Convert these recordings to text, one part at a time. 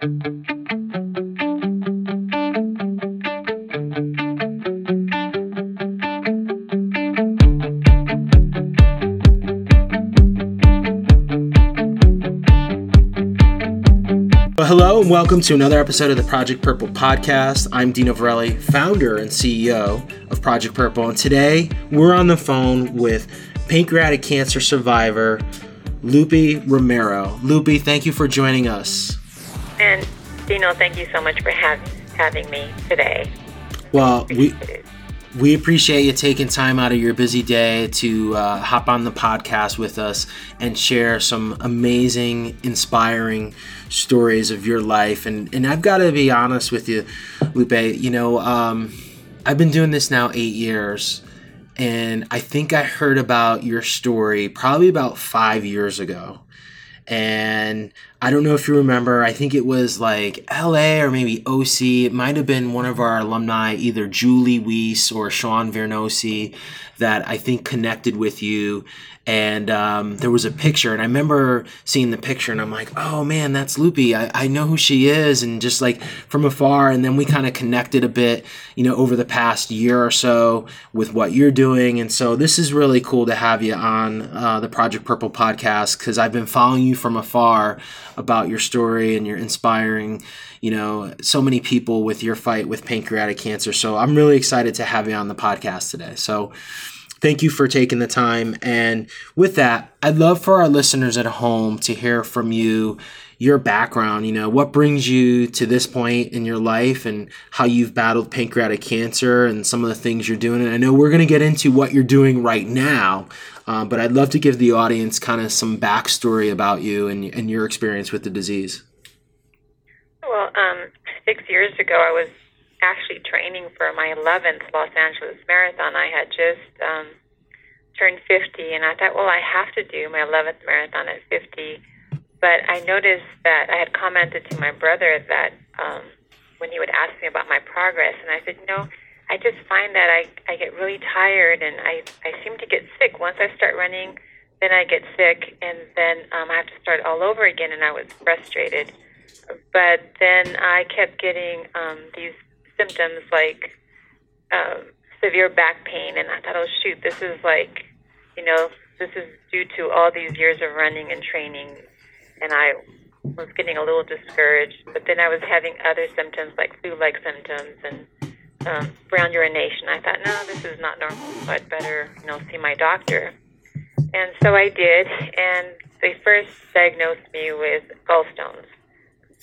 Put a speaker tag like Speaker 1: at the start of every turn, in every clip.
Speaker 1: Hello and welcome to another episode of the Project Purple podcast. I'm Dino Varelli, founder and CEO of Project Purple, and today we're on the phone with pancreatic cancer survivor Lupe Romero. Lupe, thank you for joining us.
Speaker 2: And Dino, thank you so much for have, having me today.
Speaker 1: Well, we we appreciate you taking time out of your busy day to uh, hop on the podcast with us and share some amazing, inspiring stories of your life. And and I've got to be honest with you, Lupe. You know, um, I've been doing this now eight years, and I think I heard about your story probably about five years ago. And I don't know if you remember, I think it was like LA or maybe OC. It might have been one of our alumni, either Julie Weiss or Sean Vernosi, that I think connected with you and um, there was a picture and i remember seeing the picture and i'm like oh man that's Lupe. I, I know who she is and just like from afar and then we kind of connected a bit you know over the past year or so with what you're doing. And so this is really cool to have you on uh, the project purple podcast because i've been following you from afar about your story and you're inspiring you know so many people with your fight with pancreatic cancer. So i'm really excited to have you on the podcast today. So Thank you for taking the time. And with that, I'd love for our listeners at home to hear from you your background, you know, what brings you to this point in your life and how you've battled pancreatic cancer and some of the things you're doing. And I know we're going to get into what you're doing right now, uh, but I'd love to give the audience kind of some backstory about you and, and your experience with the disease.
Speaker 2: Well, um, six years ago, I was actually training for my 11th Los Angeles Marathon. I had just um, turned 50, and I thought, well, I have to do my 11th marathon at 50. But I noticed that I had commented to my brother that um, when he would ask me about my progress, and I said, you know, I just find that I, I get really tired and I, I seem to get sick. Once I start running, then I get sick, and then um, I have to start all over again, and I was frustrated. But then I kept getting um, these symptoms like um, severe back pain, and I thought, oh shoot, this is like, you know, this is due to all these years of running and training, and I was getting a little discouraged. But then I was having other symptoms like flu-like symptoms and um, brown urination. I thought, no, this is not normal, so I'd better, you know, see my doctor. And so I did, and they first diagnosed me with gallstones.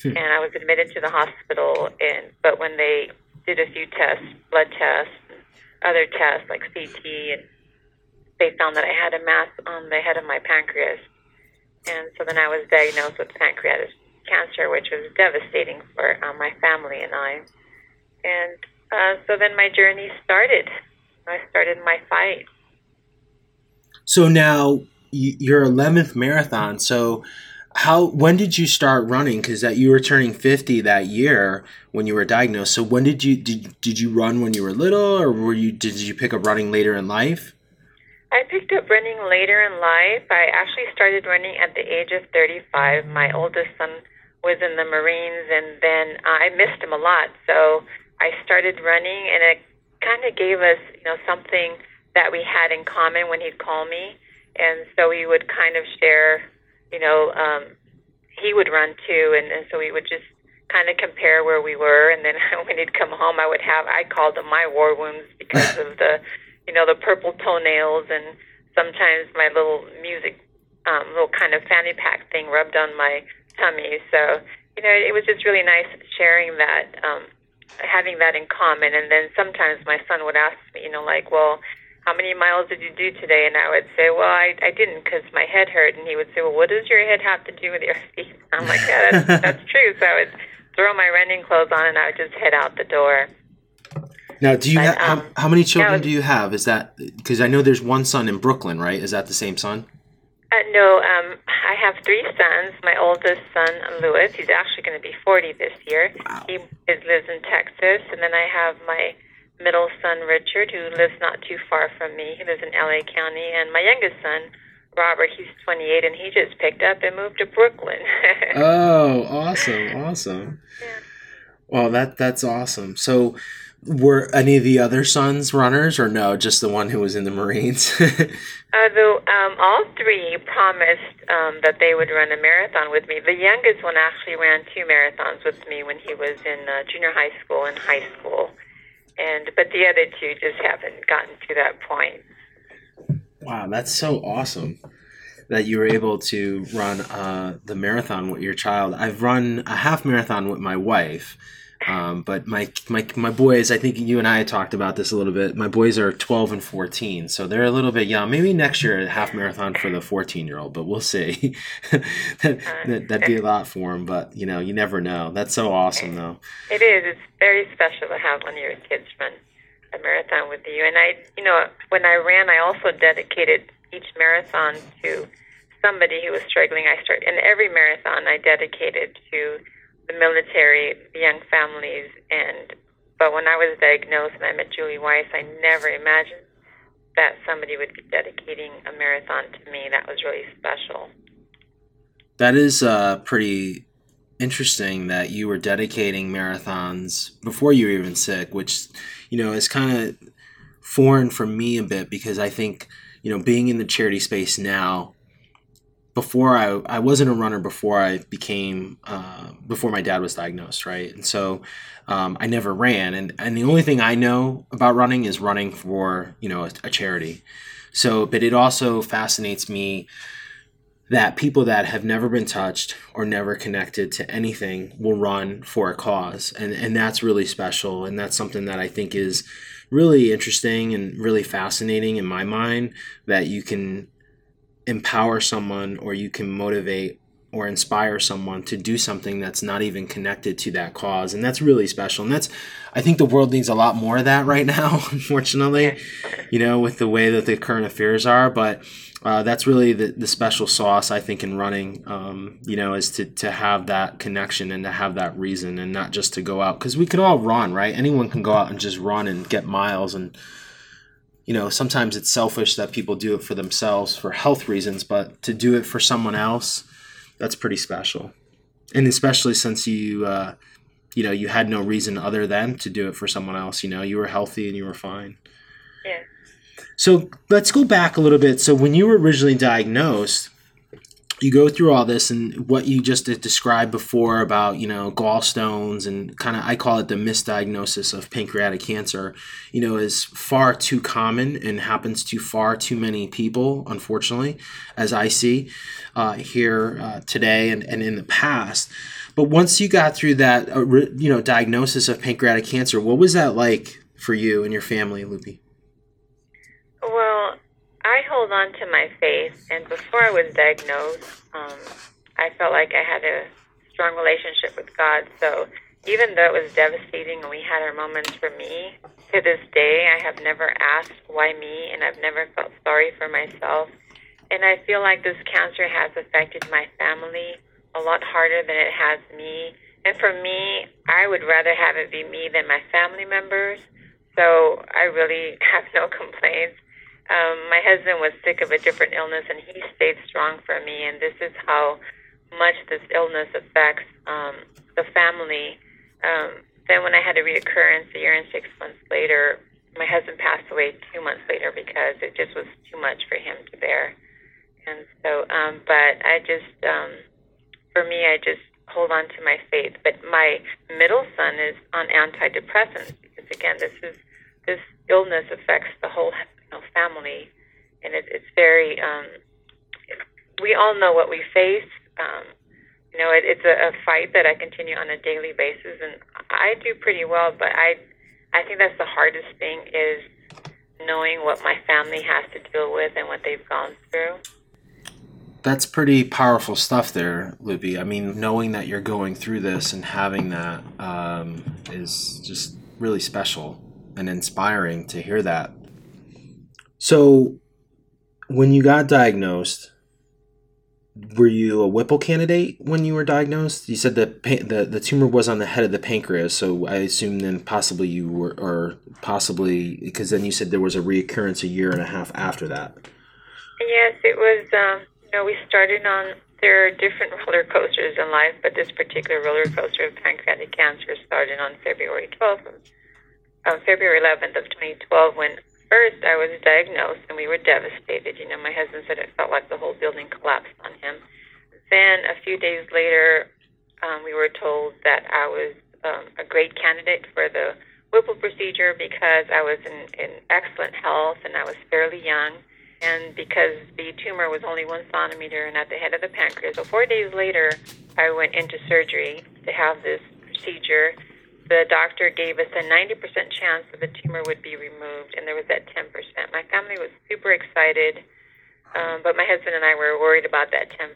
Speaker 2: Hmm. And I was admitted to the hospital, and but when they did a few tests, blood tests, other tests like CT, and they found that I had a mass on the head of my pancreas. And so then I was diagnosed with pancreatic cancer, which was devastating for uh, my family and I. And uh, so then my journey started. I started my fight.
Speaker 1: So now your 11th marathon. So how when did you start running? Because that you were turning 50 that year when you were diagnosed. So when did you did, did you run when you were little or were you did you pick up running later in life?
Speaker 2: I picked up running later in life. I actually started running at the age of 35 my oldest son was in the marines and then uh, i missed him a lot. So i started running and it kind of gave us you know something that we had in common when he'd call me. And so we would kind of share you know, um, he would run too, and, and so we would just kind of compare where we were. And then when he'd come home, I would have I called them my war wounds because of the, you know, the purple toenails, and sometimes my little music, um, little kind of fanny pack thing rubbed on my tummy. So you know, it was just really nice sharing that, um, having that in common. And then sometimes my son would ask me, you know, like, well how many miles did you do today? And I would say, well, I, I didn't because my head hurt. And he would say, well, what does your head have to do with your feet? I'm like, yeah, that's, that's true. So I would throw my running clothes on and I would just head out the door.
Speaker 1: Now, do you but, have um, how, how, many children do you have? Is that because I know there's one son in Brooklyn, right? Is that the same son?
Speaker 2: Uh, no, um, I have three sons. My oldest son, Lewis, he's actually going to be 40 this year. Wow. He is, lives in Texas, and then I have my middle son Richard, who lives not too far from me. He lives in LA County, and my youngest son Robert, he's 28, and he just picked up and moved to Brooklyn.
Speaker 1: oh, awesome, awesome. Yeah. Well, that that's awesome. So, were any of the other sons runners, or no, just the one who was in the Marines?
Speaker 2: uh, the, um, all three promised um, that they would run a marathon with me. The youngest one actually ran two marathons with me when he was in uh, junior high school and high school, and but the other two just haven't gotten to that point.
Speaker 1: Wow, that's so awesome that you were able to run uh, the marathon with your child. I've run a half marathon with my wife um, but my, my my boys, I think you and I talked about this a little bit. My boys are 12 and 14, so they're a little bit young. Maybe next year a half marathon for the 14 year old, but we'll see. that, that, would be a lot for them, but you know, you never know. That's so awesome, though.
Speaker 2: It is. It's very special to have one of your kids run a marathon with you. And I, you know, when I ran, I also dedicated each marathon to somebody who was struggling. I started, and every marathon I dedicated to the military, the young families, and but when I was diagnosed and I met Julie Weiss, I never imagined that somebody would be dedicating a marathon to me. That was really special.
Speaker 1: That is uh, pretty interesting that you were dedicating marathons before you were even sick, which you know is kind of foreign for me a bit because I think you know being in the charity space now before I, I wasn't a runner before I became uh, before my dad was diagnosed, right? And so um, I never ran, and and the only thing I know about running is running for you know a, a charity. So, but it also fascinates me that people that have never been touched or never connected to anything will run for a cause, and and that's really special, and that's something that I think is really interesting and really fascinating in my mind that you can empower someone or you can motivate or inspire someone to do something that's not even connected to that cause and that's really special and that's i think the world needs a lot more of that right now unfortunately you know with the way that the current affairs are but uh, that's really the, the special sauce i think in running um, you know is to, to have that connection and to have that reason and not just to go out because we can all run right? Anyone can go out and just run and get miles and you know, sometimes it's selfish that people do it for themselves for health reasons, but to do it for someone else, that's pretty special. And especially since you, uh, you know, you had no reason other than to do it for someone else. You know, you were healthy and you were fine.
Speaker 2: Yeah.
Speaker 1: So let's go back a little bit. So when you were originally diagnosed, you go through all this and what you just described before about you know gallstones and kind of i call it the misdiagnosis of pancreatic cancer you know is far too common and happens to far too many people unfortunately as i see uh, here uh, today and, and in the past. But once you got through that uh, you know diagnosis of pancreatic cancer what was that like for you and your family Lupe?
Speaker 2: Well I hold on to my faith, and before I was diagnosed, um, I felt like I had a strong relationship with God. So even though it was devastating and we had our moments for me, to this day, I have never asked why me, and I've never felt sorry for myself. And I feel like this cancer has affected my family a lot harder than it has me. And for me, I would rather have it be me than my family members. So I really have no complaints. Um, my husband was sick of a different illness, and he stayed strong for me. And this is how much this illness affects um, the family. Um, then, when I had a reoccurrence a year and six months later, my husband passed away two months later because it just was too much for him to bear. And so, um, but I just, um, for me, I just hold on to my faith. But my middle son is on antidepressants because, again, this is this illness affects the whole know, family, and it, it's very. Um, we all know what we face. Um, you know, it, it's a, a fight that I continue on a daily basis, and I do pretty well. But I, I think that's the hardest thing is knowing what my family has to deal with and what they've gone through.
Speaker 1: That's pretty powerful stuff there, Lupe. I mean, knowing that you're going through this and having that um, is just really special and inspiring to hear that so, when you got diagnosed, were you a Whipple candidate when you were diagnosed? You said the the the tumor was on the head of the pancreas, so I assume then possibly you were, or possibly because then you said there was a reoccurrence a year and a half after that.
Speaker 2: Yes, it was. Um, you know, we started on. There are different roller coasters in life, but this particular roller coaster of pancreatic cancer started on February 12th, um, February 11th of 2012, when first I was diagnosed and we were devastated. You know, my husband said it felt like the whole building collapsed on him. Then a few days later, um, we were told that I was um, a great candidate for the Whipple procedure because I was in, in excellent health and I was fairly young, and because the tumor was only one centimeter and at the head of the pancreas. So four days later, I went into surgery to have this procedure. The doctor gave us a 90% chance that the tumor would be removed, and there was that 10%. My family was super excited, um, but my husband and I were worried about that 10%.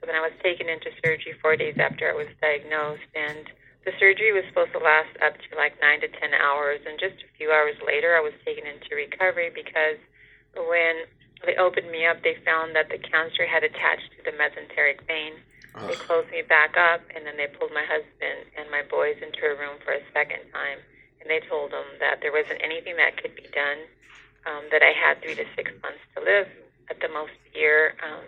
Speaker 2: So then I was taken into surgery four days after I was diagnosed, and the surgery was supposed to last up to like nine to ten hours, and just a few hours later, I was taken into recovery because when they opened me up, they found that the cancer had attached to the mesenteric vein. Ugh. They closed me back up, and then they pulled my husband and my boys into a room for a second time, and they told them that there wasn't anything that could be done, um, that I had three to six months to live, at the most a year. Um,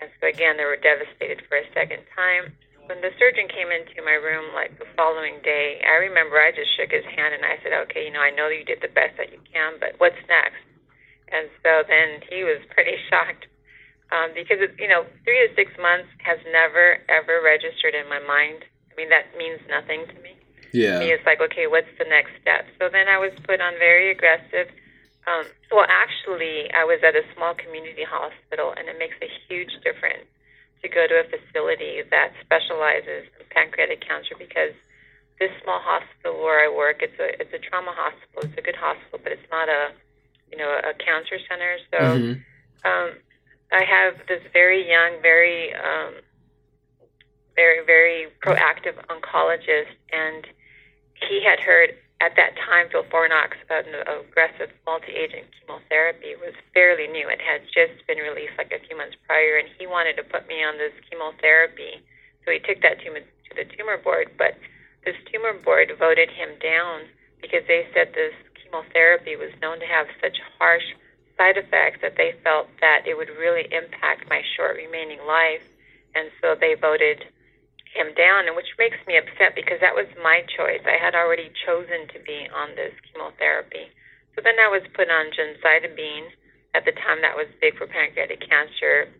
Speaker 2: and so again, they were devastated for a second time when the surgeon came into my room like the following day, I remember I just shook his hand and I said, "Okay, you know, I know you did the best that you can, but what's next?" And so then he was pretty shocked um, because it, you know, three to six months has never ever registered in my mind. I mean, that means nothing to me.
Speaker 1: Yeah.
Speaker 2: To me, it's like, okay, what's the next step? So then I was put on very aggressive. Um, well, actually, I was at a small community hospital, and it makes a huge difference to go to a facility that specializes in pancreatic cancer because this small hospital where I work, it's a it's a trauma hospital. It's a good hospital, but it's not a you know a cancer center. So mm-hmm. um, I have this very young, very um, very very proactive oncologist, and he had heard at that time, FOLFIRINOX, an aggressive multi-agent chemotherapy, was fairly new. It had just been released like a few months prior, and he wanted to put me on this chemotherapy. So he took that to, to the tumor board, but this tumor board voted him down because they said this chemotherapy was known to have such harsh side effects that they felt that it would really impact my short remaining life. And so they voted him down, and which makes me upset because that was my choice. I had already chosen to be on this chemotherapy. So then I was put on gemcitabine. At the time, that was big for pancreatic cancer,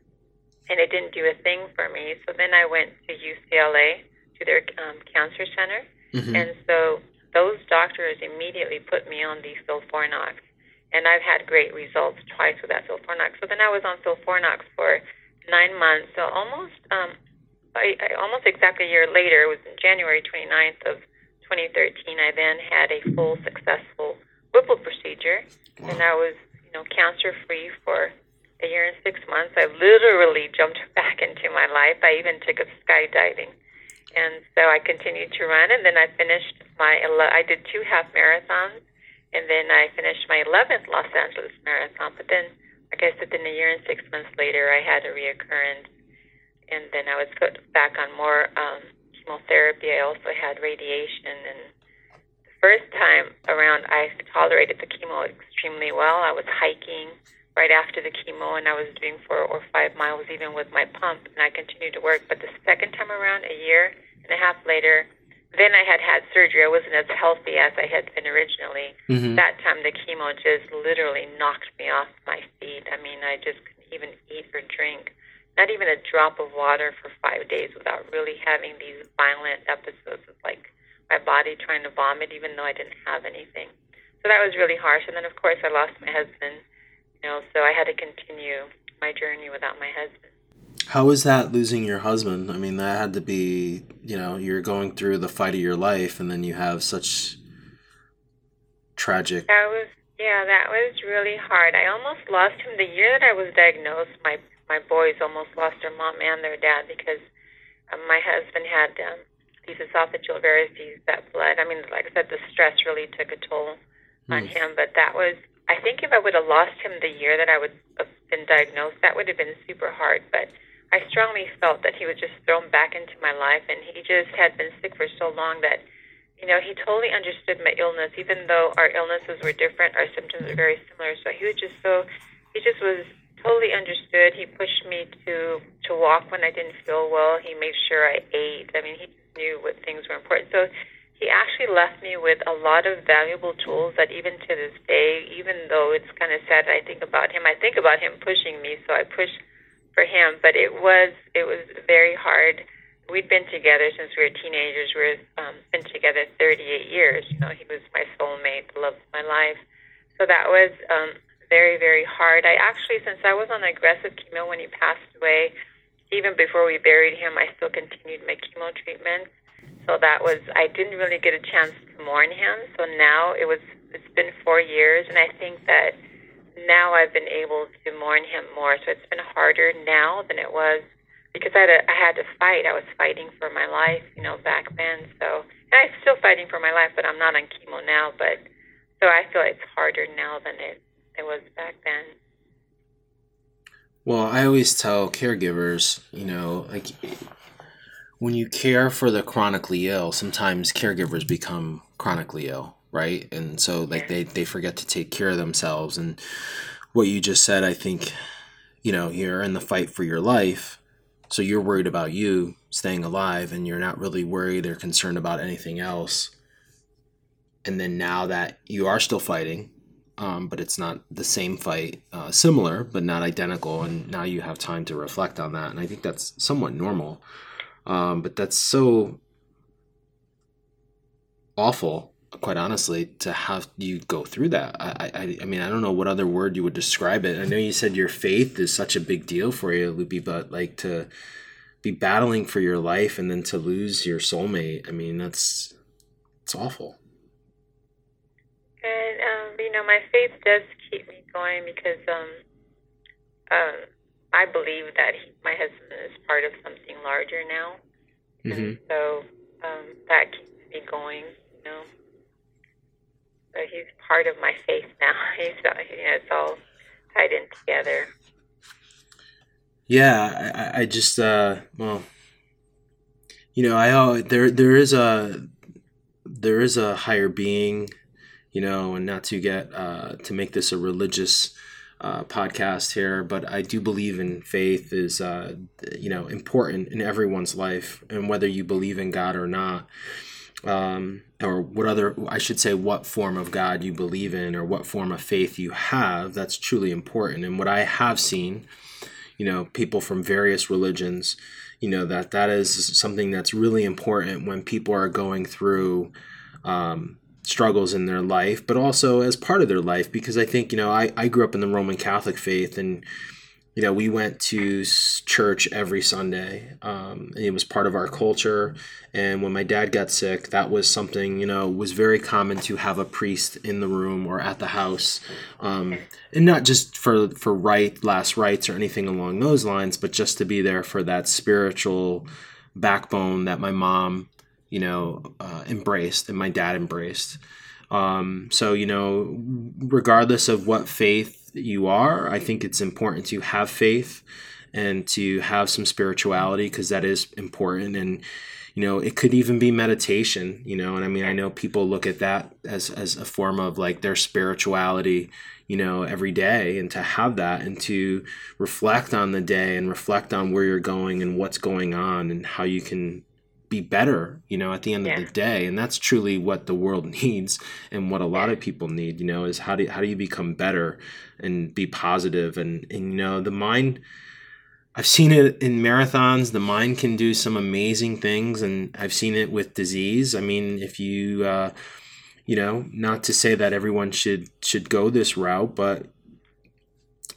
Speaker 2: and it didn't do a thing for me. So then I went to UCLA to their um, cancer center, mm-hmm. and so those doctors immediately put me on the FOLFIRINOX, and I've had great results twice with that FOLFIRINOX. So then I was on FOLFIRINOX for nine months, so almost um, I, I, almost exactly a year later, it was in January 29th of 2013, I then had a full successful Whipple procedure, wow. and I was, you know, cancer free for a year and six months. I literally jumped back into my life. I even took up skydiving, and so I continued to run. And then I finished my, I did two half marathons, and then I finished my 11th Los Angeles marathon. But then, like I said, then a year and six months later, I had a reoccurrence and then I was put back on more um, chemotherapy. I also had radiation, and the first time around, I tolerated the chemo extremely well. I was hiking right after the chemo, and I was doing four or five miles even with my pump, and I continued to work. But the second time around, a year and a half later, then I had had surgery. I wasn't as healthy as I had been originally. Mm-hmm. That time, the chemo just literally knocked me off my feet. I mean, I just couldn't even eat or drink not even a drop of water for five days without really having these violent episodes of like my body trying to vomit even though I didn't have anything. So that was really harsh. And then of course I lost my husband, you know, so I had to continue my journey without my husband.
Speaker 1: How was that losing your husband? I mean, that had to be, you know, you're going through the fight of your life and then you have such tragic.
Speaker 2: That was, yeah, that was really hard. I almost lost him the year that I was diagnosed. My my boys almost lost their mom and their dad because um, my husband had um, these esophageal varices that bled. I mean, like I said, the stress really took a toll mm. on him. But that was, I think, if I would have lost him the year that I would have been diagnosed, that would have been super hard. But I strongly felt that he was just thrown back into my life, and he just had been sick for so long that. You know, he totally understood my illness, even though our illnesses were different, our symptoms were very similar. So he was just so, he just was totally understood. He pushed me to to walk when I didn't feel well. He made sure I ate. I mean, he knew what things were important. So he actually left me with a lot of valuable tools that even to this day, even though it's kind of sad I think about him, I think about him pushing me, so I push for him. But it was it was very hard. We'd been together since we were teenagers. We've um, been together 38 years. You know, he was my soulmate, the love of my life. So that was um, very, very hard. I actually, since I was on aggressive chemo when he passed away, even before we buried him, I still continued my chemo treatment. So that was I didn't really get a chance to mourn him. So now it was it's been four years, and I think that now I've been able to mourn him more. So it's been harder now than it was because I had, to, I had to fight. I was fighting for my life, you know, back then. So and I'm still fighting for my life, but I'm not on chemo now. But so I feel it's harder now than it it was back then.
Speaker 1: Well, I always tell caregivers, you know, like when you care for the chronically ill, sometimes caregivers become chronically ill, right? And so like they, they forget to take care of themselves. And what you just said, I think, you know, you're in the fight for your life. So you're worried about you staying alive and you're not really worried or concerned about anything else. And then now that you are still fighting, um, but it's not the same fight, uh, similar but not identical, and now you have time to reflect on that, and I think that's somewhat normal. Um, but that's so awful, quite honestly, to have you go through that. I, I, I mean, I don't know what other word you would describe it. I know you said your faith is such a big deal for you, Lupe, but like to be battling for your life and then to lose your soulmate. I mean, that's it's awful.
Speaker 2: And um, you know, my faith does keep me going because um, um, I believe that he, my husband is part of something larger now, mm-hmm. and so um, that keeps me going. You know, so he's part of my faith now. He's you know, it's all tied in together.
Speaker 1: Yeah, I, I just uh, well, you know, I uh, there there is a there is a higher being, you know, and not to get uh, to make this a religious uh, podcast here, but I do believe in faith is uh, you know important in everyone's life, and whether you believe in God or not, um, or what other I should say, what form of God you believe in, or what form of faith you have, that's truly important. And what I have seen, you know, people from various religions, you know, that that is something that's really important when people are going through. Um, struggles in their life, but also as part of their life. Because I think, you know, I, I grew up in the Roman Catholic faith and, you know, we went to church every Sunday. Um, it was part of our culture. And when my dad got sick, that was something, you know, was very common to have a priest in the room or at the house. Um, and not just for, for right, last rites or anything along those lines, but just to be there for that spiritual backbone that my mom you know, uh, embraced and my dad embraced. Um, so, you know, regardless of what faith you are, I think it's important to have faith and to have some spirituality because that is important. And, you know, it could even be meditation, you know, and I mean, I know people look at that as, as a form of like their spirituality, you know, every day and to have that and to reflect on the day and reflect on where you're going and what's going on and how you can be better, you know, at the end yeah. of the day. And that's truly what the world needs and what a lot of people need, you know, is how do how do you become better and be positive and and you know, the mind I've seen it in marathons. The mind can do some amazing things and I've seen it with disease. I mean, if you uh you know, not to say that everyone should should go this route, but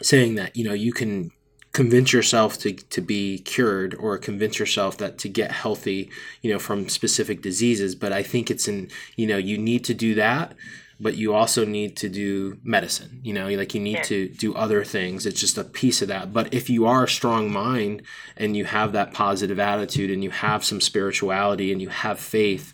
Speaker 1: saying that, you know, you can convince yourself to, to be cured or convince yourself that to get healthy you know from specific diseases but i think it's in you know you need to do that but you also need to do medicine you know like you need to do other things. It's just a piece of that. But if you are a strong mind and you have that positive attitude and you have some spirituality and you have faith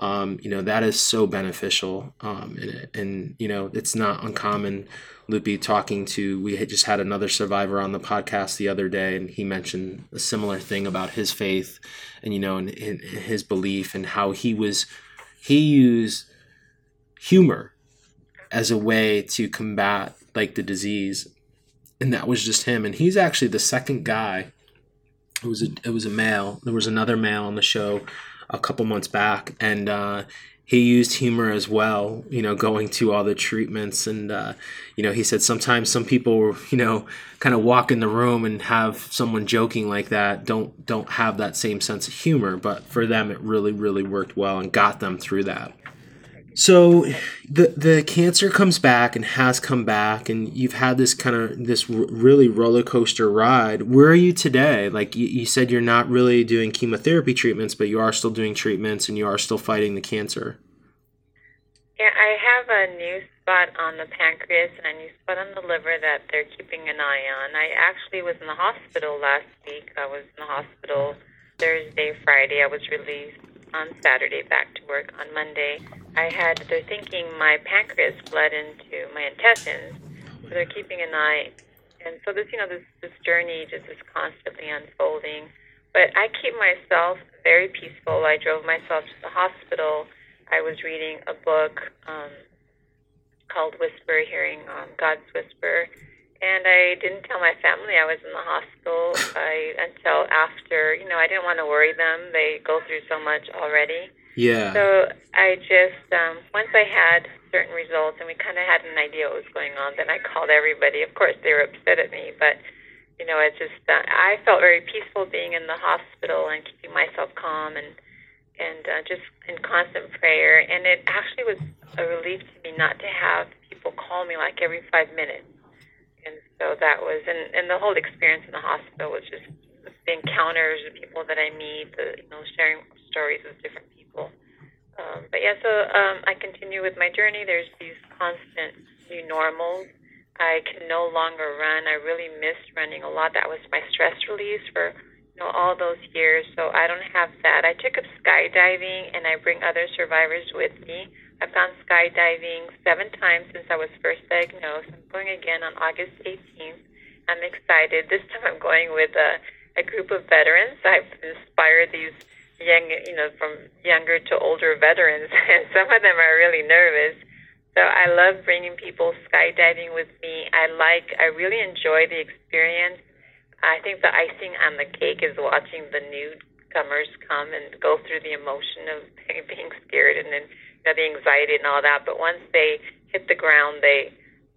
Speaker 1: um, you know that is so beneficial um, and, and you know it's not uncommon Lupe talking to, we had just had another survivor on the podcast the other day, and he mentioned a similar thing about his faith and, you know, and, and his belief and how he was, he used humor as a way to combat like the disease. and that was just him. And he's actually the second guy. It was a it was a male. There was another male on the show a couple months back, and uh, he used humor as well. You know, going to all the treatments, and uh, you know, he said sometimes some people, you know, kind of walk in the room and have someone joking like that. Don't don't have that same sense of humor, but for them, it really really worked well and got them through that. So the the cancer comes back and has come back, and you've had this kind of this r- really roller coaster ride. Where are you today? Like you, you said, you're not really doing chemotherapy treatments, but you are still doing treatments, and you are still fighting the cancer.
Speaker 2: Yeah, I have a new spot on the pancreas and a new spot on the liver that they're keeping an eye on. I actually was in the hospital last week. I was in the hospital Thursday, Friday. I was released on Saturday, back to work on Monday. I had, they're thinking my pancreas bled into my intestines, so they're keeping an eye. And so this, you know, this, this journey just is constantly unfolding. But I keep myself very peaceful. I drove myself to the hospital. I was reading a book um, called Whisper, Hearing um, God's Whisper and I didn't tell my family I was in the hospital I, until after. You know, I didn't want to worry them. They go through so much already.
Speaker 1: Yeah.
Speaker 2: So I just um, once I had certain results and we kind of had an idea what was going on, then I called everybody. Of course, they were upset at me, but you know, it's just uh, I felt very peaceful being in the hospital and keeping myself calm and and uh, just in constant prayer. And it actually was a relief to me not to have people call me like every five minutes and so that was and and the whole experience in the hospital was just the encounters with people that I meet, the you know sharing stories with different. Um, but yeah, so um, I continue with my journey. There's these constant new normals. I can no longer run. I really missed running a lot. That was my stress release for you know all those years. So I don't have that. I took up skydiving, and I bring other survivors with me. I've gone skydiving seven times since I was first diagnosed. I'm going again on August 18th. I'm excited. This time I'm going with a, a group of veterans. I've inspired these young, you know, from younger to older veterans, and some of them are really nervous. So I love bringing people skydiving with me. I like, I really enjoy the experience. I think the icing on the cake is watching the newcomers come and go through the emotion of being scared and then you know, the anxiety and all that. But once they hit the ground, they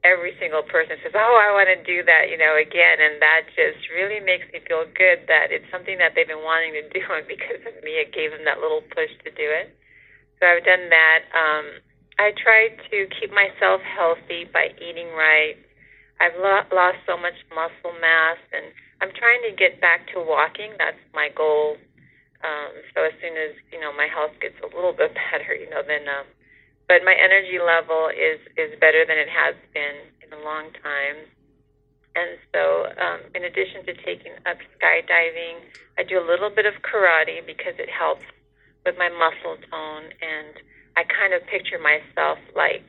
Speaker 2: every single person says, "Oh, I want to do that," you know, again, and that just really makes me feel good that it's something that they've been wanting to do, and because of me, it gave them that little push to do it. So I've done that. Um, I try to keep myself healthy by eating right. I've lo- lost so much muscle mass, and I'm trying to get back to walking. That's my goal um, so as soon as you know my health gets a little bit better, you know, then. Um, but my energy level is is better than it has been in a long time. And so, um, in addition to taking up skydiving, I do a little bit of karate because it helps with my muscle tone. And I kind of picture myself like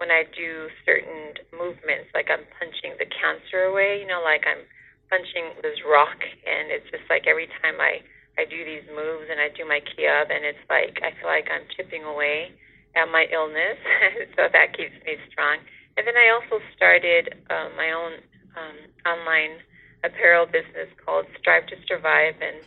Speaker 2: when I do certain movements, like I'm punching the cancer away, you know, like I'm punching this rock. And it's just like every time I I do these moves and I do my kiai, and it's like I feel like I'm chipping away at my illness, so that keeps me strong. And then I also started uh, my own um, online apparel business called Strive to Survive, and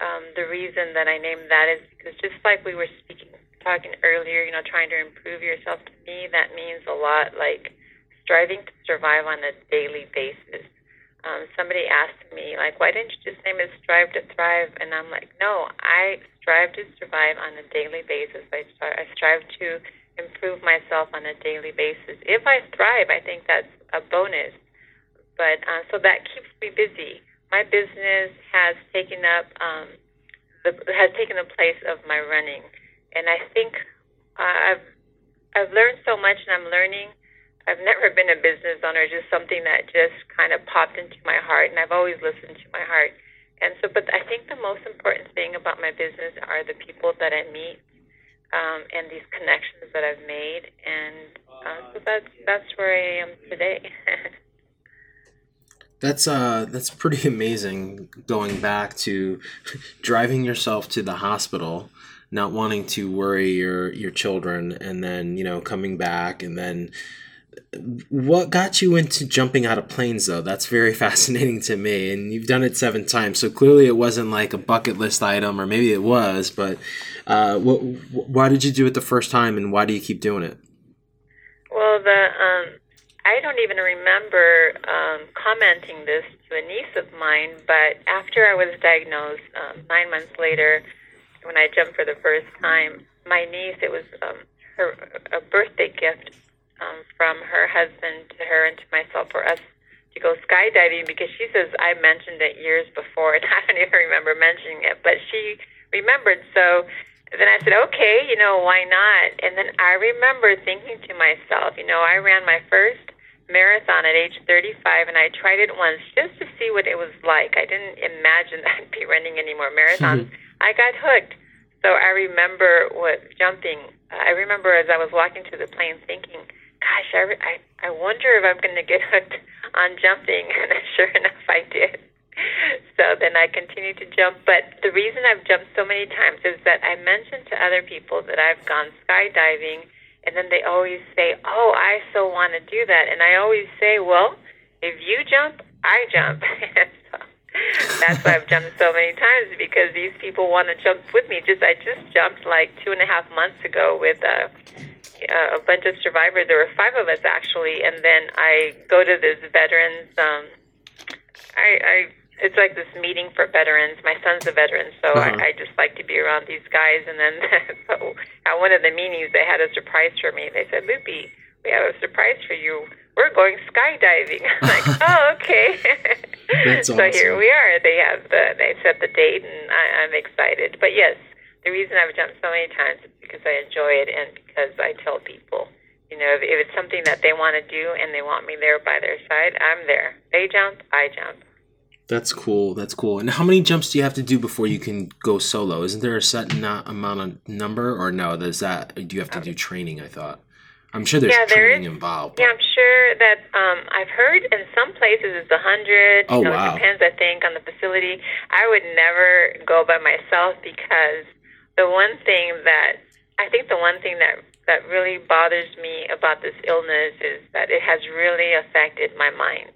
Speaker 2: um, the reason that I named that is because just like we were speaking, talking earlier, you know, trying to improve yourself. To me, that means a lot. Like striving to survive on a daily basis um, somebody asked me, like, why didn't you just name it Strive to Thrive? And I'm like, no, I strive to survive on a daily basis. I, I strive to improve myself on a daily basis. If I thrive, I think that's a bonus. But uh, so that keeps me busy. My business has taken up um, the, has taken the place of my running, and I think uh, I've I've learned so much, and I'm learning I've never been a business owner, just something that just kind of popped into my heart, and I've always listened to my heart. And so, but I think the most important thing about my business are the people that I meet um, and these connections that I've made, and uh, so that's that's where I am today.
Speaker 1: That's uh that's pretty amazing going back to driving yourself to the hospital, not wanting to worry your your children and then, you know, coming back and then what got you into jumping out of planes though? That's very fascinating to me and you've done it seven times so clearly it wasn't like a bucket list item or maybe it was but uh, what, why did you do it the first time and why do you keep doing it?
Speaker 2: Well the um, i don't even remember um, commenting this to a niece of mine but after i was diagnosed um, nine months later when i jumped for the first time my niece it was um, her a birthday gift um, from her husband to her and to myself for us to go skydiving because she says I mentioned it years before and I don't even remember mentioning it, but she remembered. So then I said, okay, you know, why not? And then I remember thinking to myself, you know, I ran my first marathon at age 35 and I tried it once just to see what it was like. I didn't imagine I'd be running any more marathons. I got hooked. So I remember what jumping. I remember as I was walking to the plane thinking, gosh, I, I, I wonder if I'm going to get hooked on jumping. And sure enough, I did. So then I continued to jump. But the reason I've jumped so many times is that I mentioned to other people that I've gone skydiving, and then they always say, Oh, I so want to do that. And I always say, Well, if you jump, I jump. that's why I've jumped so many times because these people want to jump with me. Just I just jumped like two and a half months ago with uh, uh, a bunch of survivors. There were five of us actually, and then I go to this veterans. Um, I, I it's like this meeting for veterans. My son's a veteran, so uh-huh. I, I just like to be around these guys. And then so at one of the meetings, they had a surprise for me. They said, "Lupe, we have a surprise for you. We're going skydiving." I'm like, "Oh, okay." so awesome. here we are. They have the they set the date, and I, I'm excited. But yes, the reason I've jumped so many times is because I enjoy it and because I tell people, you know, if, if it's something that they want to do and they want me there by their side, I'm there. They jump, I jump.
Speaker 1: That's cool. That's cool. And how many jumps do you have to do before you can go solo? Isn't there a set not amount of number, or no? There's that. Do you have to do training? I thought. I'm sure there's yeah, training there is, involved.
Speaker 2: But... Yeah, I'm sure that um, I've heard in some places it's a hundred.
Speaker 1: Oh
Speaker 2: you know,
Speaker 1: wow!
Speaker 2: It depends, I think, on the facility. I would never go by myself because the one thing that I think the one thing that that really bothers me about this illness is that it has really affected my mind.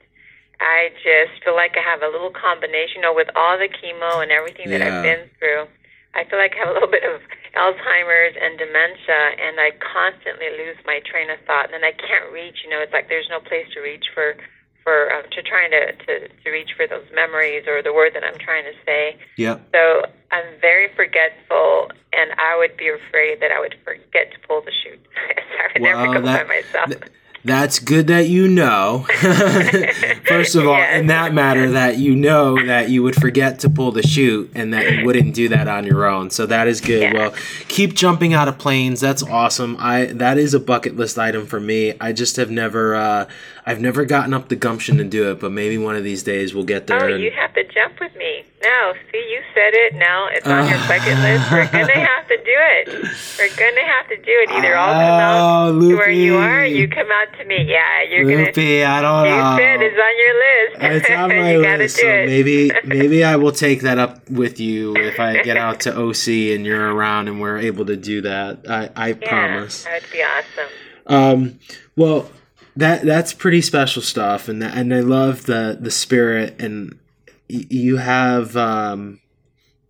Speaker 2: I just feel like I have a little combination, you know, with all the chemo and everything that yeah. I've been through. I feel like I have a little bit of Alzheimer's and dementia, and I constantly lose my train of thought, and then I can't reach. You know, it's like there's no place to reach for for um, to trying to, to to reach for those memories or the word that I'm trying to say.
Speaker 1: Yeah.
Speaker 2: So I'm very forgetful, and I would be afraid that I would forget to pull the chute. I would well, never go that, by myself. Th-
Speaker 1: that's good that you know. First of all, yes. in that matter, that you know that you would forget to pull the chute and that you wouldn't do that on your own. So that is good. Yeah. Well, keep jumping out of planes. That's awesome. I that is a bucket list item for me. I just have never uh, I've never gotten up the gumption to do it, but maybe one of these days we'll get there. Oh,
Speaker 2: and... you have to jump with me. No, see, you said it. Now it's on uh, your bucket list. We're gonna have to do it. We're gonna have to do it. Either I'll come out to where you are, you come out to me. Yeah, you're
Speaker 1: Lupe,
Speaker 2: gonna.
Speaker 1: I don't know.
Speaker 2: said it's on your list.
Speaker 1: It's on my list. So maybe maybe I will take that up with you if I get out to OC and you're around and we're able to do that. I I
Speaker 2: yeah,
Speaker 1: promise.
Speaker 2: That would be awesome.
Speaker 1: Um. Well that that's pretty special stuff and and I love the the spirit and you have um,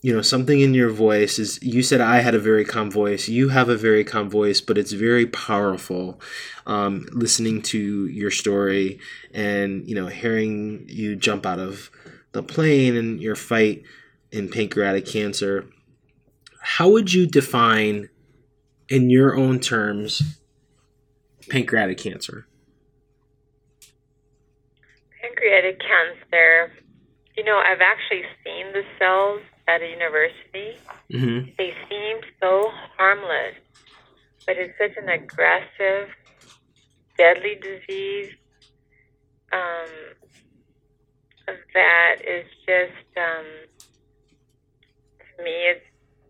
Speaker 1: you know something in your voice is you said i had a very calm voice you have a very calm voice but it's very powerful um, listening to your story and you know hearing you jump out of the plane and your fight in pancreatic cancer. How would you define in your own terms pancreatic cancer
Speaker 2: pancreatic cancer you know, I've actually seen the cells at a university.
Speaker 1: Mm-hmm.
Speaker 2: They seem so harmless, but it's such an aggressive, deadly disease um, that is just um, to me, it's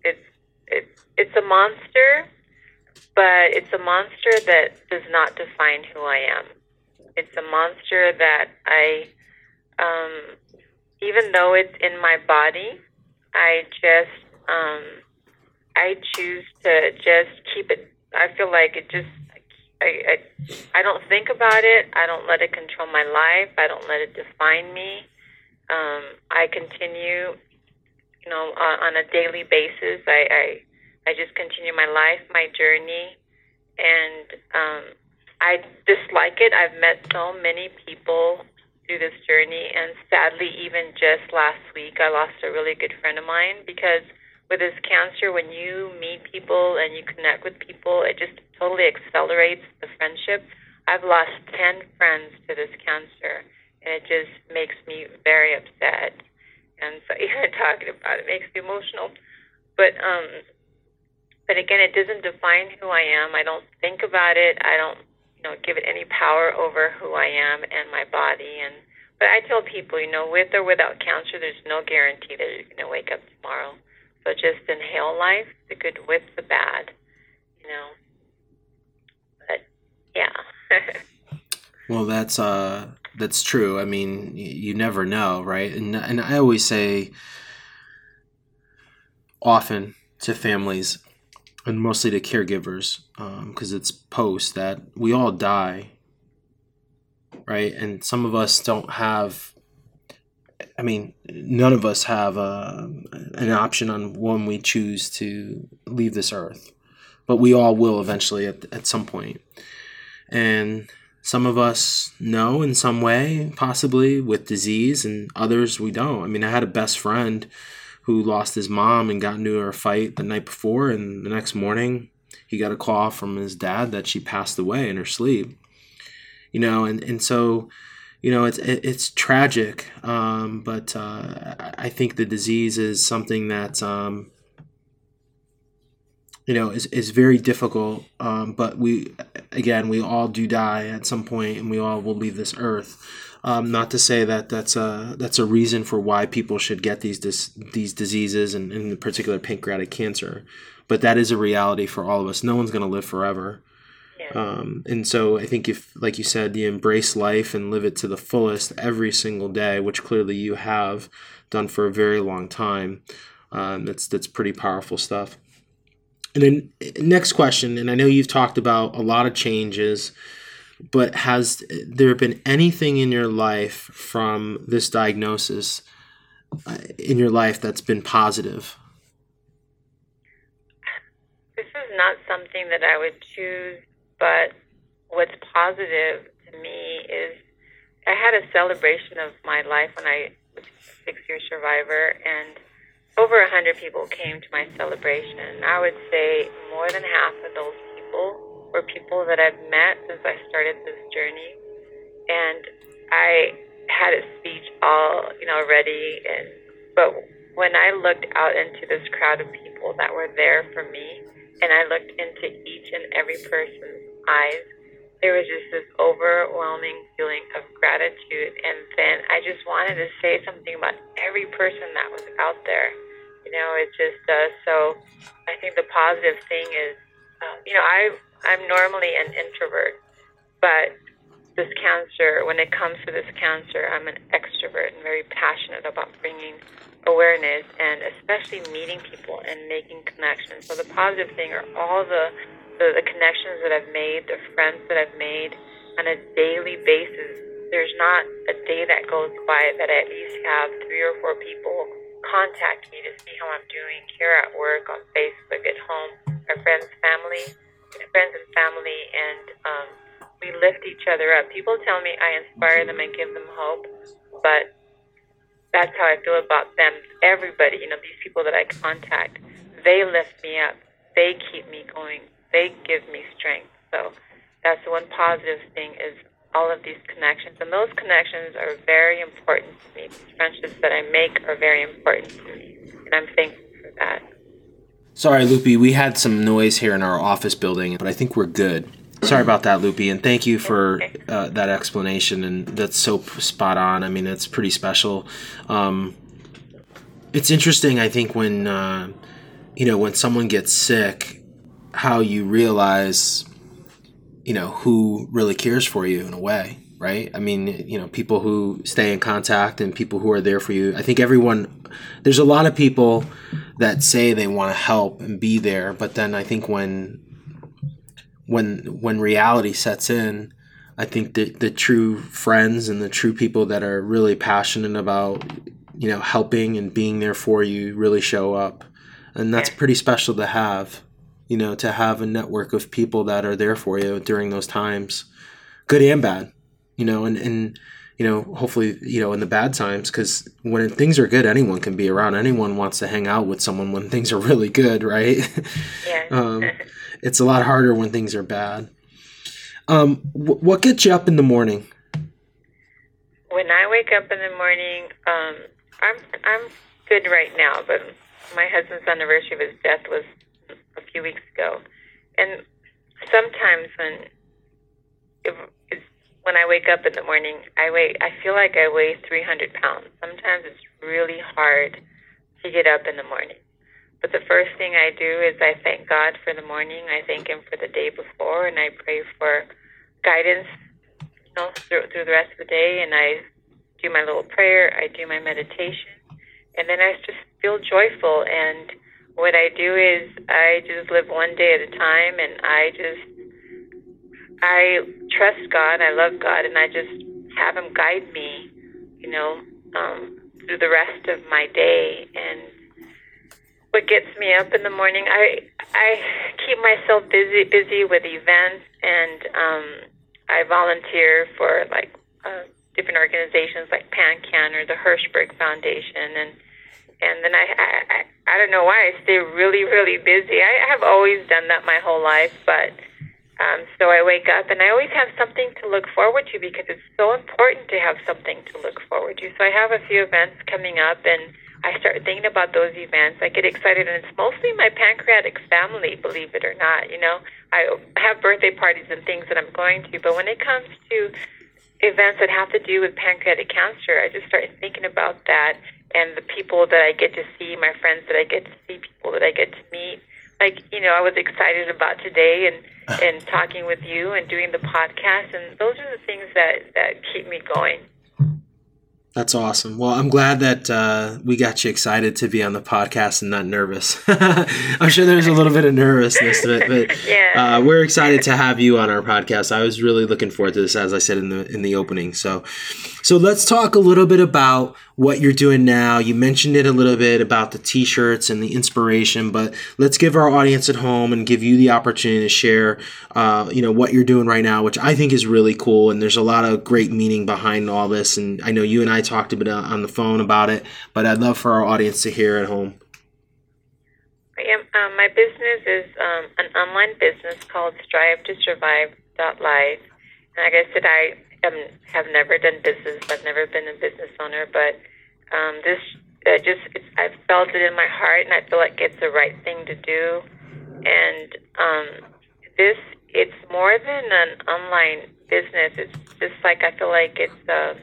Speaker 2: it's it's it's a monster, but it's a monster that does not define who I am. It's a monster that I um, even though it's in my body, I just um, I choose to just keep it. I feel like it just I, I I don't think about it. I don't let it control my life. I don't let it define me. Um, I continue, you know, on, on a daily basis. I, I I just continue my life, my journey, and um, I dislike it. I've met so many people through this journey, and sadly, even just last week, I lost a really good friend of mine because with this cancer, when you meet people and you connect with people, it just totally accelerates the friendship. I've lost 10 friends to this cancer, and it just makes me very upset. And so, even talking about it makes me emotional. But, um, but again, it doesn't define who I am. I don't think about it. I don't, know, give it any power over who I am and my body. And but I tell people, you know, with or without cancer, there's no guarantee that you're going to wake up tomorrow. So just inhale life, the good with the bad, you know. But yeah.
Speaker 1: well, that's uh that's true. I mean, you never know, right? And and I always say often to families and mostly to caregivers because um, it's post that we all die right and some of us don't have I mean, none of us have a, uh, an option on when we choose to leave this earth, but we all will eventually at, at some point. And some of us know in some way, possibly with disease, and others we don't. I mean, I had a best friend who lost his mom and got into a fight the night before, and the next morning he got a call from his dad that she passed away in her sleep. You know, and, and so you know, it's it's tragic, um, but uh, I think the disease is something that um, you know is, is very difficult. Um, but we again, we all do die at some point, and we all will leave this earth. Um, not to say that that's a that's a reason for why people should get these dis, these diseases, and in particular pancreatic cancer, but that is a reality for all of us. No one's going to live forever. Um, and so I think if, like you said, you embrace life and live it to the fullest every single day, which clearly you have done for a very long time, um, that's that's pretty powerful stuff. And then next question, and I know you've talked about a lot of changes, but has there been anything in your life from this diagnosis uh, in your life that's been positive?
Speaker 2: This is not something that I would choose but what's positive to me is I had a celebration of my life when I was a six year survivor, and over a hundred people came to my celebration. I would say more than half of those people were people that I've met since I started this journey, and I had a speech all you know ready, and but when I looked out into this crowd of people that were there for me, and I looked into each and every person's eyes, there was just this overwhelming feeling of gratitude. And then I just wanted to say something about every person that was out there. You know, it just does. So I think the positive thing is, um, you know, I I'm normally an introvert, but this cancer, when it comes to this cancer, I'm an extrovert and very passionate about bringing awareness and especially meeting people and making connections. So the positive thing are all the the, the connections that I've made, the friends that I've made on a daily basis. There's not a day that goes by that I at least have three or four people contact me to see how I'm doing here at work, on Facebook, at home, our friends, family, friends and family, and um, we lift each other up. People tell me I inspire them and give them hope, but that's how I feel about them. Everybody, you know, these people that I contact, they lift me up. They keep me going they give me strength. So that's the one positive thing is all of these connections. And those connections are very important to me. These friendships that I make are very important to me. And I'm thankful for that.
Speaker 1: Sorry, Lupe, we had some noise here in our office building, but I think we're good. Sorry about that, Lupe, and thank you for uh, that explanation. And that's so spot on. I mean, it's pretty special. Um, it's interesting, I think, when uh, you know when someone gets sick how you realize you know who really cares for you in a way right i mean you know people who stay in contact and people who are there for you i think everyone there's a lot of people that say they want to help and be there but then i think when when when reality sets in, I think the the true friends and the true people that are really passionate about you know helping and being there for you really show up, and that's pretty special to have. You know, to have a network of people that are there for you during those times, good and bad. You know, and and you know, hopefully, you know, in the bad times, because when things are good, anyone can be around. Anyone wants to hang out with someone when things are really good, right?
Speaker 2: Yeah.
Speaker 1: um, it's a lot harder when things are bad. Um, wh- what gets you up in the morning?
Speaker 2: When I wake up in the morning, um, I'm I'm good right now, but my husband's anniversary of his death was a few weeks ago, and sometimes when if, when I wake up in the morning, I weigh I feel like I weigh 300 pounds. Sometimes it's really hard to get up in the morning. But the first thing I do is I thank God for the morning. I thank Him for the day before, and I pray for guidance, you know, through, through the rest of the day. And I do my little prayer. I do my meditation, and then I just feel joyful. And what I do is I just live one day at a time, and I just I trust God. I love God, and I just have Him guide me, you know, um, through the rest of my day and what gets me up in the morning. I I keep myself busy busy with events, and um, I volunteer for like uh, different organizations like PanCan or the Hirshberg Foundation, and and then I, I I I don't know why I stay really really busy. I have always done that my whole life, but. Um, so I wake up and I always have something to look forward to because it's so important to have something to look forward to. So I have a few events coming up and I start thinking about those events, I get excited, and it's mostly my pancreatic family, believe it or not. You know, I have birthday parties and things that I'm going to, but when it comes to events that have to do with pancreatic cancer, I just start thinking about that and the people that I get to see, my friends that I get to see, people that I get to meet. Like, you know, I was excited about today and and talking with you and doing the podcast, and those are the things that that keep me going.
Speaker 1: That's awesome. Well, I'm glad that uh, we got you excited to be on the podcast and not nervous. I'm sure there's a little bit of nervousness to it, but
Speaker 2: yeah.
Speaker 1: uh, we're excited to have you on our podcast. I was really looking forward to this, as I said in the in the opening. So, so let's talk a little bit about what you're doing now. You mentioned it a little bit about the t-shirts and the inspiration, but let's give our audience at home and give you the opportunity to share, uh, you know, what you're doing right now, which I think is really cool. And there's a lot of great meaning behind all this. And I know you and I talked a bit on the phone about it, but I'd love for our audience to hear at home.
Speaker 2: Yeah, um, my business is um, an online business called Strive to Survive Live. And like I said, I um, have never done business. I've never been a business owner, but um, this uh, just it's, I've felt it in my heart, and I feel like it's the right thing to do. And um, this it's more than an online business. It's just like I feel like it's uh,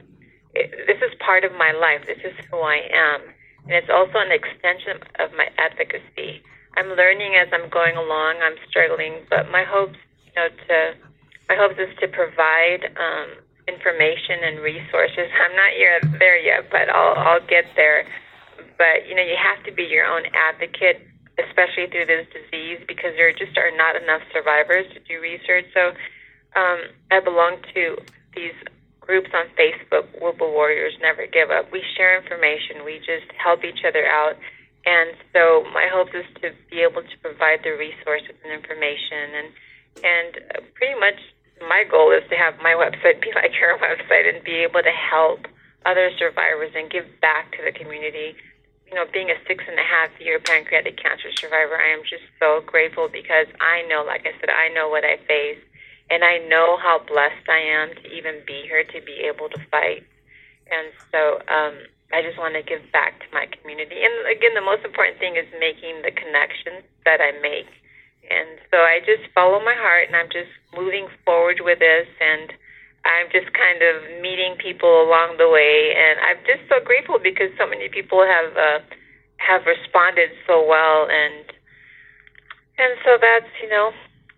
Speaker 2: it, this is part of my life. This is who I am, and it's also an extension of my advocacy. I'm learning as I'm going along. I'm struggling, but my hopes, you know, to my hopes is to provide um, information and resources. I'm not yet there yet, but I'll I'll get there. But you know, you have to be your own advocate, especially through this disease, because there just are not enough survivors to do research. So um, I belong to these groups on Facebook, Whipple Warriors Never Give Up. We share information. We just help each other out. And so my hope is to be able to provide the resources and information and and pretty much my goal is to have my website be like your website and be able to help other survivors and give back to the community. You know, being a six and a half year pancreatic cancer survivor, I am just so grateful because I know, like I said, I know what I face, and I know how blessed I am to even be here to be able to fight. And so, um, I just want to give back to my community. And again, the most important thing is making the connections that I make and so I just follow my heart and I'm just moving forward with this and I'm just kind of meeting people along the way. And I'm just so grateful because so many people have uh, have responded so well. And and so that's you know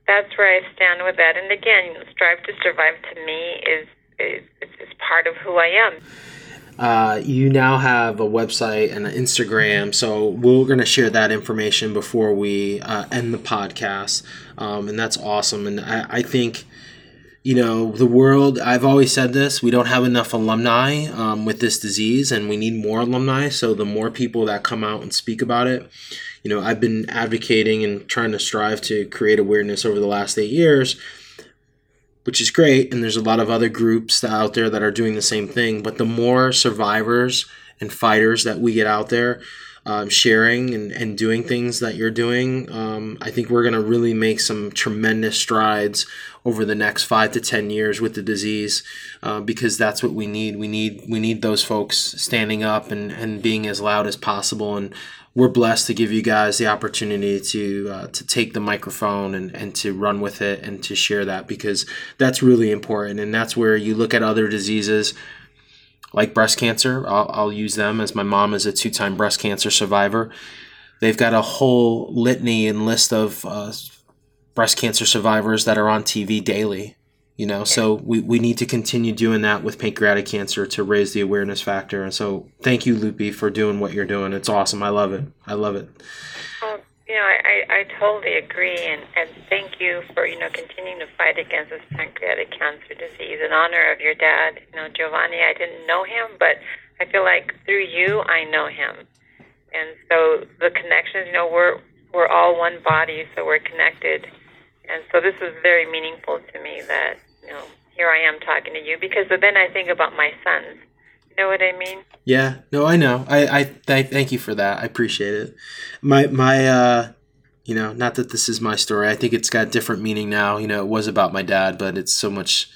Speaker 2: that's where I stand with that. And again strive to survive to me is is, is part of who I am
Speaker 1: uh, you now have a website and an Instagram. So we're going to share that information before we uh, end the podcast. Um, and that's awesome. And I, I, think, you know, the world, I've always said this, we don't have enough alumni um, with this disease and we need more alumni. So the more people that come out and speak about it, you know, I've been advocating and trying to strive to create awareness over the last eight years which is great. And there's a lot of other groups out there that are doing the same thing. But the more survivors and fighters that we get out there um, sharing and, and doing things that you're doing, um, I think we're going to really make some tremendous strides over the next five to ten years with the disease, uh, because that's what we need. We need we need those folks standing up and, and being as loud as possible and we're blessed to give you guys the opportunity to uh, to take the microphone and, and to run with it and to share that because that's really important. And that's where you look at other diseases like breast cancer. I'll, I'll use them as my mom is a two-time breast cancer survivor. They've got a whole litany and list of uh, breast cancer survivors that are on tv daily you know? So we, we need to continue doing that with pancreatic cancer to raise the awareness factor. And so thank you Lupe for doing what you're doing. It's awesome. I love it. I love it.
Speaker 2: Well you know i, I totally agree. And, and thank you for you know continuing to fight against this pancreatic cancer disease in honor of your dad. You know giovanni i didn't know him but i feel like through you i know him. And so the connections you know we're we're all one body so we're connected and so this was very meaningful to me that, you know, here I am talking to you because then I think about my sons. You know what I mean?
Speaker 1: Yeah. No, I know. I, I, I thank you for that. I appreciate it. My, my, uh, you know, not that this is my story. I think it's got different meaning now. You know, it was about my dad, but it's so much,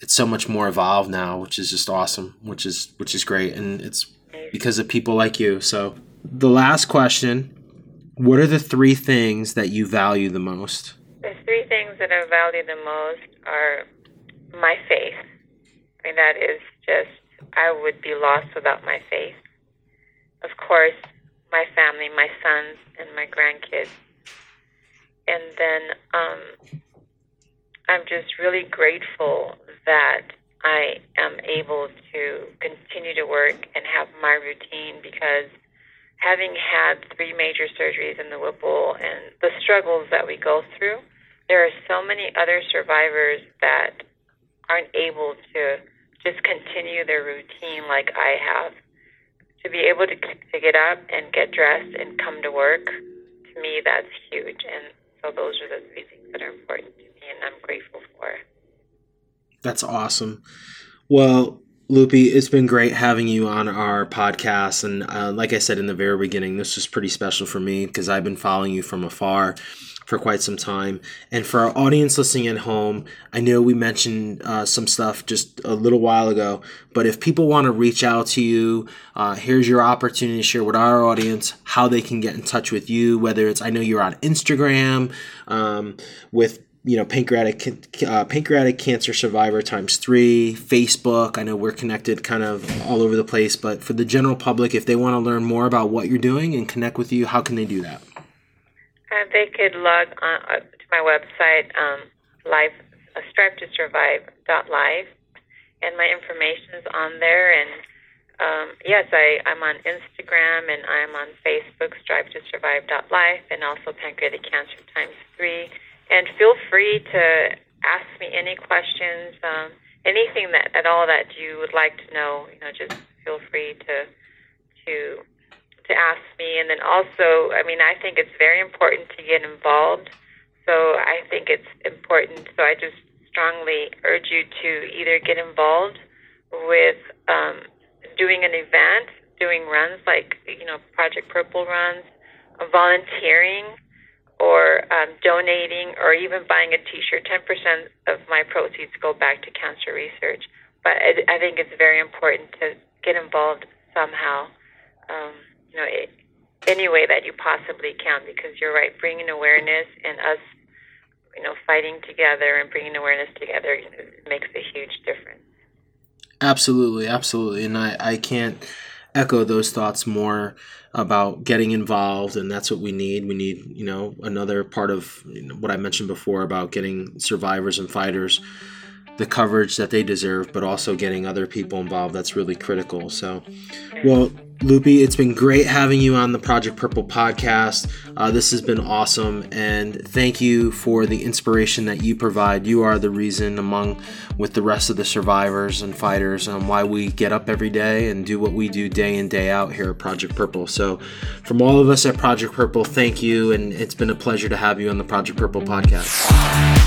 Speaker 1: it's so much more evolved now, which is just awesome, which is, which is great. And it's because of people like you. So the last question, what are the three things that you value the most?
Speaker 2: The three things that I value the most are my faith. I mean, that is just, I would be lost without my faith. Of course, my family, my sons, and my grandkids. And then um, I'm just really grateful that I am able to continue to work and have my routine because having had three major surgeries in the Whipple and the struggles that we go through, there are so many other survivors that aren't able to just continue their routine like I have. To be able to, to get up and get dressed and come to work, to me, that's huge. And so those are the three things that are important to me and I'm grateful for.
Speaker 1: That's awesome. Well, Lupe, it's been great having you on our podcast. And uh, like I said in the very beginning, this was pretty special for me because I've been following you from afar for quite some time. And for our audience listening at home, I know we mentioned uh, some stuff just a little while ago, but if people want to reach out to you, uh, here's your opportunity to share with our audience how they can get in touch with you. Whether it's, I know you're on Instagram um, with you know pancreatic uh, pancreatic cancer survivor times three facebook i know we're connected kind of all over the place but for the general public if they want to learn more about what you're doing and connect with you how can they do that?
Speaker 2: Uh, they could log on uh, to my website um, live uh, strive to survive dot live and my information is on there and um, yes I, i'm on instagram and i'm on facebook strive to survive dot life and also pancreatic cancer times three and feel free to ask me any questions, um, anything that at all that you would like to know. You know, just feel free to to to ask me. And then also, I mean, I think it's very important to get involved. So I think it's important. So I just strongly urge you to either get involved with um, doing an event, doing runs like you know Project Purple runs, volunteering or um, donating or even buying a T-shirt. Ten percent of my proceeds go back to cancer research. But I, I think it's very important to get involved somehow. Um, you know, it, any way that you possibly can, because you're right. Bringing awareness and us, you know, fighting together and bringing awareness together you know, makes a huge difference.
Speaker 1: Absolutely, absolutely, and I I can't echo those thoughts more about getting involved and that's what we need we need you know another part of what i mentioned before about getting survivors and fighters the coverage that they deserve, but also getting other people involved. That's really critical. So, well, Lupe, it's been great having you on the Project Purple podcast. Uh, this has been awesome, and thank you for the inspiration that you provide. You are the reason, among with the rest of the survivors and fighters, on why we get up every day and do what we do day in day out here at Project Purple. So, from all of us at Project Purple, thank you, and it's been a pleasure to have you on the Project Purple podcast.